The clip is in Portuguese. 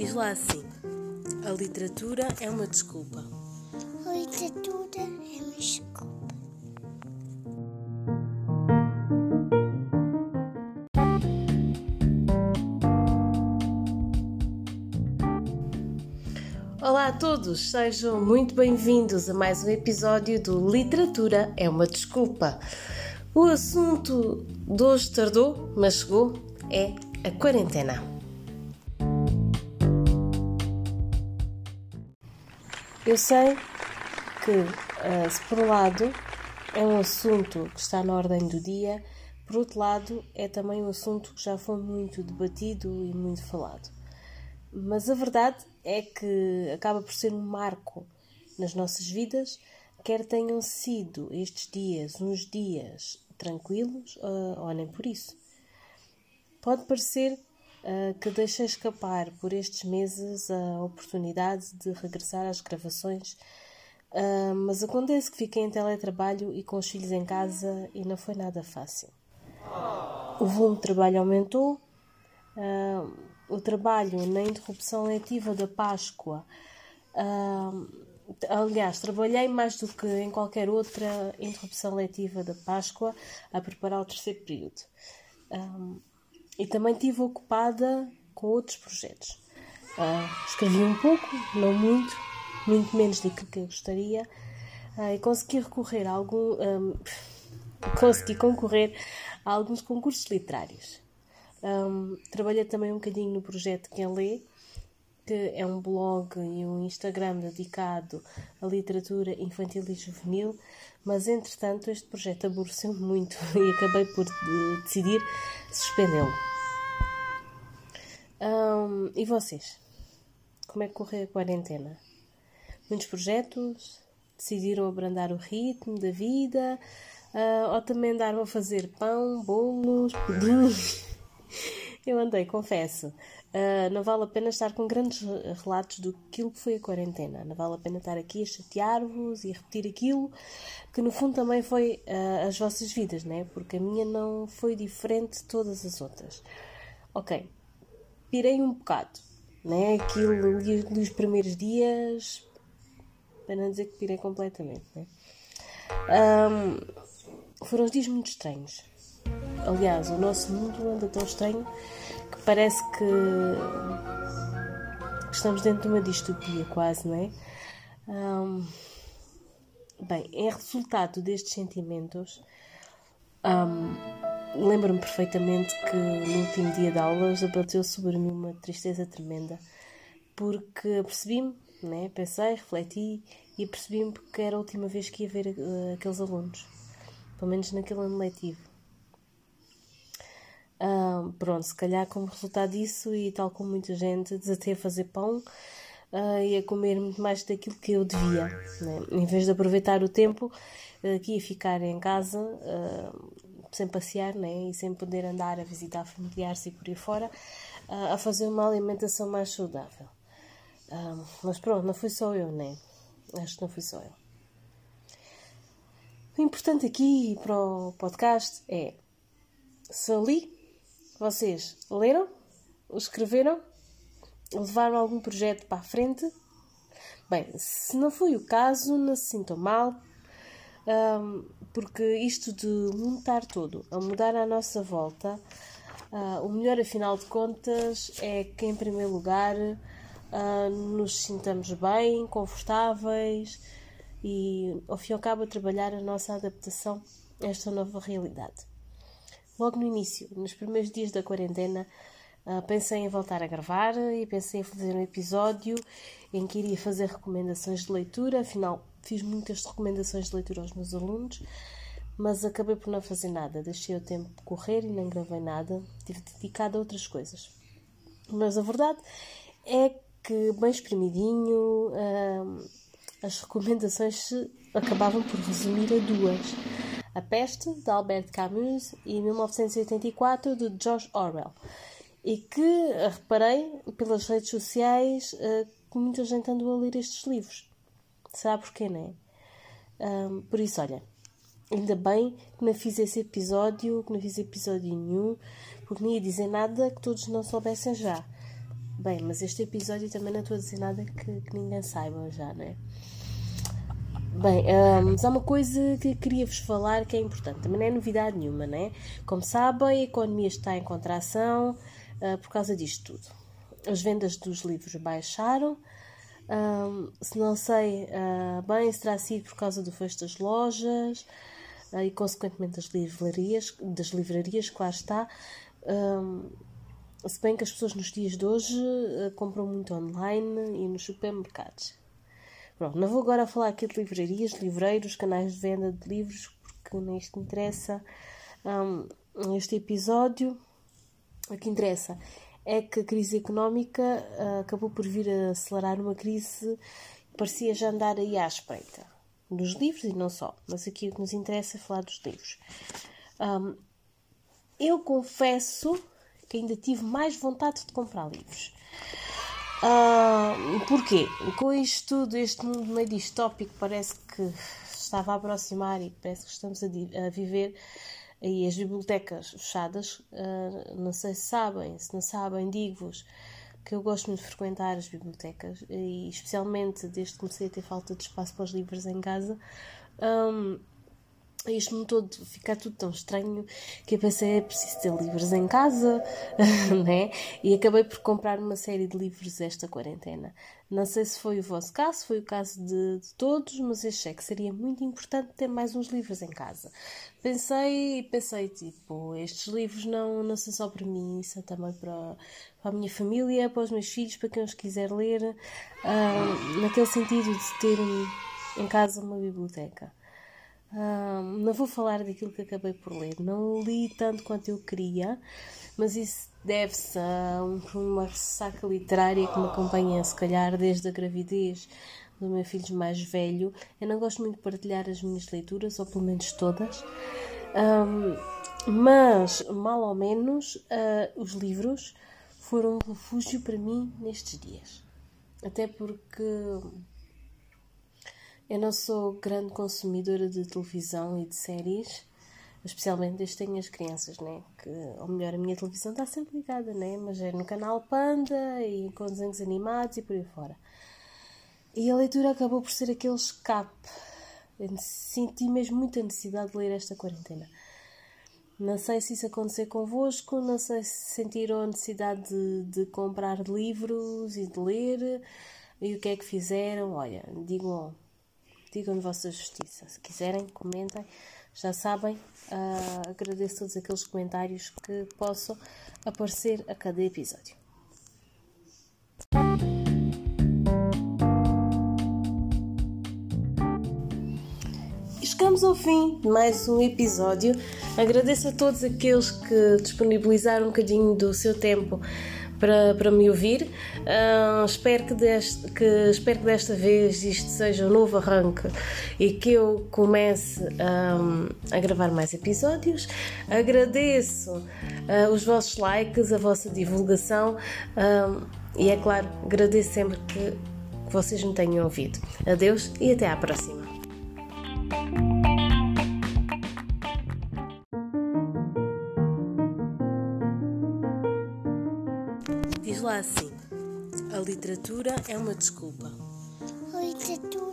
Diz lá assim: a literatura é uma desculpa. A literatura é uma desculpa. Olá a todos, sejam muito bem-vindos a mais um episódio do Literatura é uma Desculpa. O assunto de hoje tardou, mas chegou, é a quarentena. Eu sei que, uh, se por um lado é um assunto que está na ordem do dia, por outro lado é também um assunto que já foi muito debatido e muito falado. Mas a verdade é que acaba por ser um marco nas nossas vidas, quer tenham sido estes dias uns dias tranquilos uh, ou nem por isso. Pode parecer que deixei escapar por estes meses a oportunidade de regressar às gravações, uh, mas acontece que fiquei em teletrabalho e com os filhos em casa e não foi nada fácil. O volume de trabalho aumentou, uh, o trabalho na interrupção letiva da Páscoa. aliás, trabalhei mais do que em qualquer outra interrupção letiva da Páscoa a preparar o terceiro período. E também estive ocupada com outros projetos. Uh, escrevi um pouco, não muito, muito menos do que eu gostaria, uh, e consegui recorrer a algum. Um, consegui concorrer a alguns concursos literários. Um, trabalhei também um bocadinho no projeto Quem Lê, que é um blog e um Instagram dedicado à literatura infantil e juvenil, mas entretanto este projeto aborreceu muito e acabei por decidir suspendê-lo. Um, e vocês? Como é que correu a quarentena? Muitos projetos? Decidiram abrandar o ritmo da vida? Uh, ou também andaram a fazer pão, bolos, pudim? Eu andei, confesso. Uh, não vale a pena estar com grandes relatos do que foi a quarentena. Não vale a pena estar aqui a chatear-vos e a repetir aquilo que no fundo também foi uh, as vossas vidas, né? Porque a minha não foi diferente de todas as outras. Ok, pirei um bocado, né? Aquilo li, li os primeiros dias, para não dizer que pirei completamente, né? Um, foram os dias muito estranhos. Aliás, o nosso mundo anda tão estranho que parece que estamos dentro de uma distopia, quase, não é? Um, bem, é resultado destes sentimentos. Um, Lembro-me perfeitamente que no último dia de aulas abateu sobre mim uma tristeza tremenda, porque percebi-me, né? pensei, refleti e percebi-me que era a última vez que ia ver uh, aqueles alunos, pelo menos naquele ano letivo. Uh, pronto, se calhar como resultado disso e tal como muita gente, desatei a fazer pão uh, e a comer muito mais daquilo que eu devia. Né? Em vez de aproveitar o tempo uh, que ia ficar em casa, uh, sem passear né? e sem poder andar a visitar familiares e por aí fora, a fazer uma alimentação mais saudável. mas pronto, não fui só eu, né? Acho que não fui só eu. O importante aqui para o podcast é se ali vocês leram? Escreveram? Levaram algum projeto para a frente? Bem, se não foi o caso, não se sintam mal, um, porque isto de montar todo a mudar à nossa volta, uh, o melhor, afinal de contas, é que, em primeiro lugar, uh, nos sintamos bem, confortáveis e, ao fim e ao cabo, a trabalhar a nossa adaptação a esta nova realidade. Logo no início, nos primeiros dias da quarentena, uh, pensei em voltar a gravar e pensei em fazer um episódio em que iria fazer recomendações de leitura. Afinal, fiz muitas recomendações de leitura aos meus alunos, mas acabei por não fazer nada. Deixei o tempo correr e não gravei nada. Tive dedicado a outras coisas. Mas a verdade é que, bem espremidinho, uh, as recomendações acabavam por resumir a duas. A Peste, de Albert Camus, e 1984, de George Orwell. E que eh, reparei pelas redes sociais uh, que muita gente andou a ler estes livros. Sabe porquê, não é? Um, por isso, olha, ainda bem que não fiz esse episódio, que não fiz episódio nenhum, porque não ia dizer nada que todos não soubessem já. Bem, mas este episódio também não estou a dizer nada que, que ninguém saiba já, não é? Bem, um, há uma coisa que queria vos falar que é importante, também não é novidade nenhuma, né? Como sabem, a economia está em contração uh, por causa disto tudo. As vendas dos livros baixaram, um, se não sei uh, bem, se terá sido por causa do fecho das lojas uh, e, consequentemente, das livrarias, das livrarias, claro está. Um, se bem que as pessoas nos dias de hoje compram muito online e nos supermercados. Pronto, não vou agora falar aqui de livrarias, livreiros, canais de venda de livros, porque nem isto interessa um, este episódio. O que interessa é que a crise económica uh, acabou por vir a acelerar uma crise que parecia já andar aí à espreita. Dos livros e não só, mas aqui o que nos interessa é falar dos livros. Um, eu confesso que ainda tive mais vontade de comprar livros. Uh, porquê? Com isto tudo, este mundo meio distópico parece que estava a aproximar e parece que estamos a, a viver e as bibliotecas fechadas, uh, não sei se sabem, se não sabem, digo-vos que eu gosto muito de frequentar as bibliotecas e especialmente desde que comecei a ter falta de espaço para os livros em casa. Um, este mundo todo ficar tudo tão estranho que eu pensei é preciso ter livros em casa, né? E acabei por comprar uma série de livros esta quarentena. Não sei se foi o vosso caso, foi o caso de, de todos, mas achei que seria muito importante ter mais uns livros em casa. Pensei pensei, tipo, estes livros não, não são só para mim, são também para, para a minha família, para os meus filhos, para quem os quiser ler, uh, naquele sentido de ter em casa uma biblioteca não vou falar daquilo que acabei por ler. Não li tanto quanto eu queria, mas isso deve-se a uma ressaca literária que me acompanha, se calhar, desde a gravidez do meu filho mais velho. Eu não gosto muito de partilhar as minhas leituras, ou pelo menos todas. Um, mas, mal ou menos, uh, os livros foram um refúgio para mim nestes dias. Até porque eu não sou grande consumidora de televisão e de séries, especialmente desde que tenho as crianças, né? Que, ou melhor, a minha televisão está sempre ligada, né? Mas é no canal Panda e com desenhos animados e por aí fora. E a leitura acabou por ser aquele escape. Eu senti mesmo muita necessidade de ler esta quarentena. Não sei se isso acontecer convosco, não sei se sentiram a necessidade de, de comprar livros e de ler e o que é que fizeram. Olha, digam digam-me vossa justiça. Se quiserem, comentem. Já sabem, uh, agradeço todos aqueles comentários que possam aparecer a cada episódio. chegamos ao fim de mais um episódio. Agradeço a todos aqueles que disponibilizaram um bocadinho do seu tempo para, para me ouvir. Uh, espero, que deste, que, espero que desta vez isto seja um novo arranque e que eu comece um, a gravar mais episódios. Agradeço uh, os vossos likes, a vossa divulgação um, e, é claro, agradeço sempre que vocês me tenham ouvido. Adeus e até à próxima. Assim: a literatura é uma desculpa. A literatura.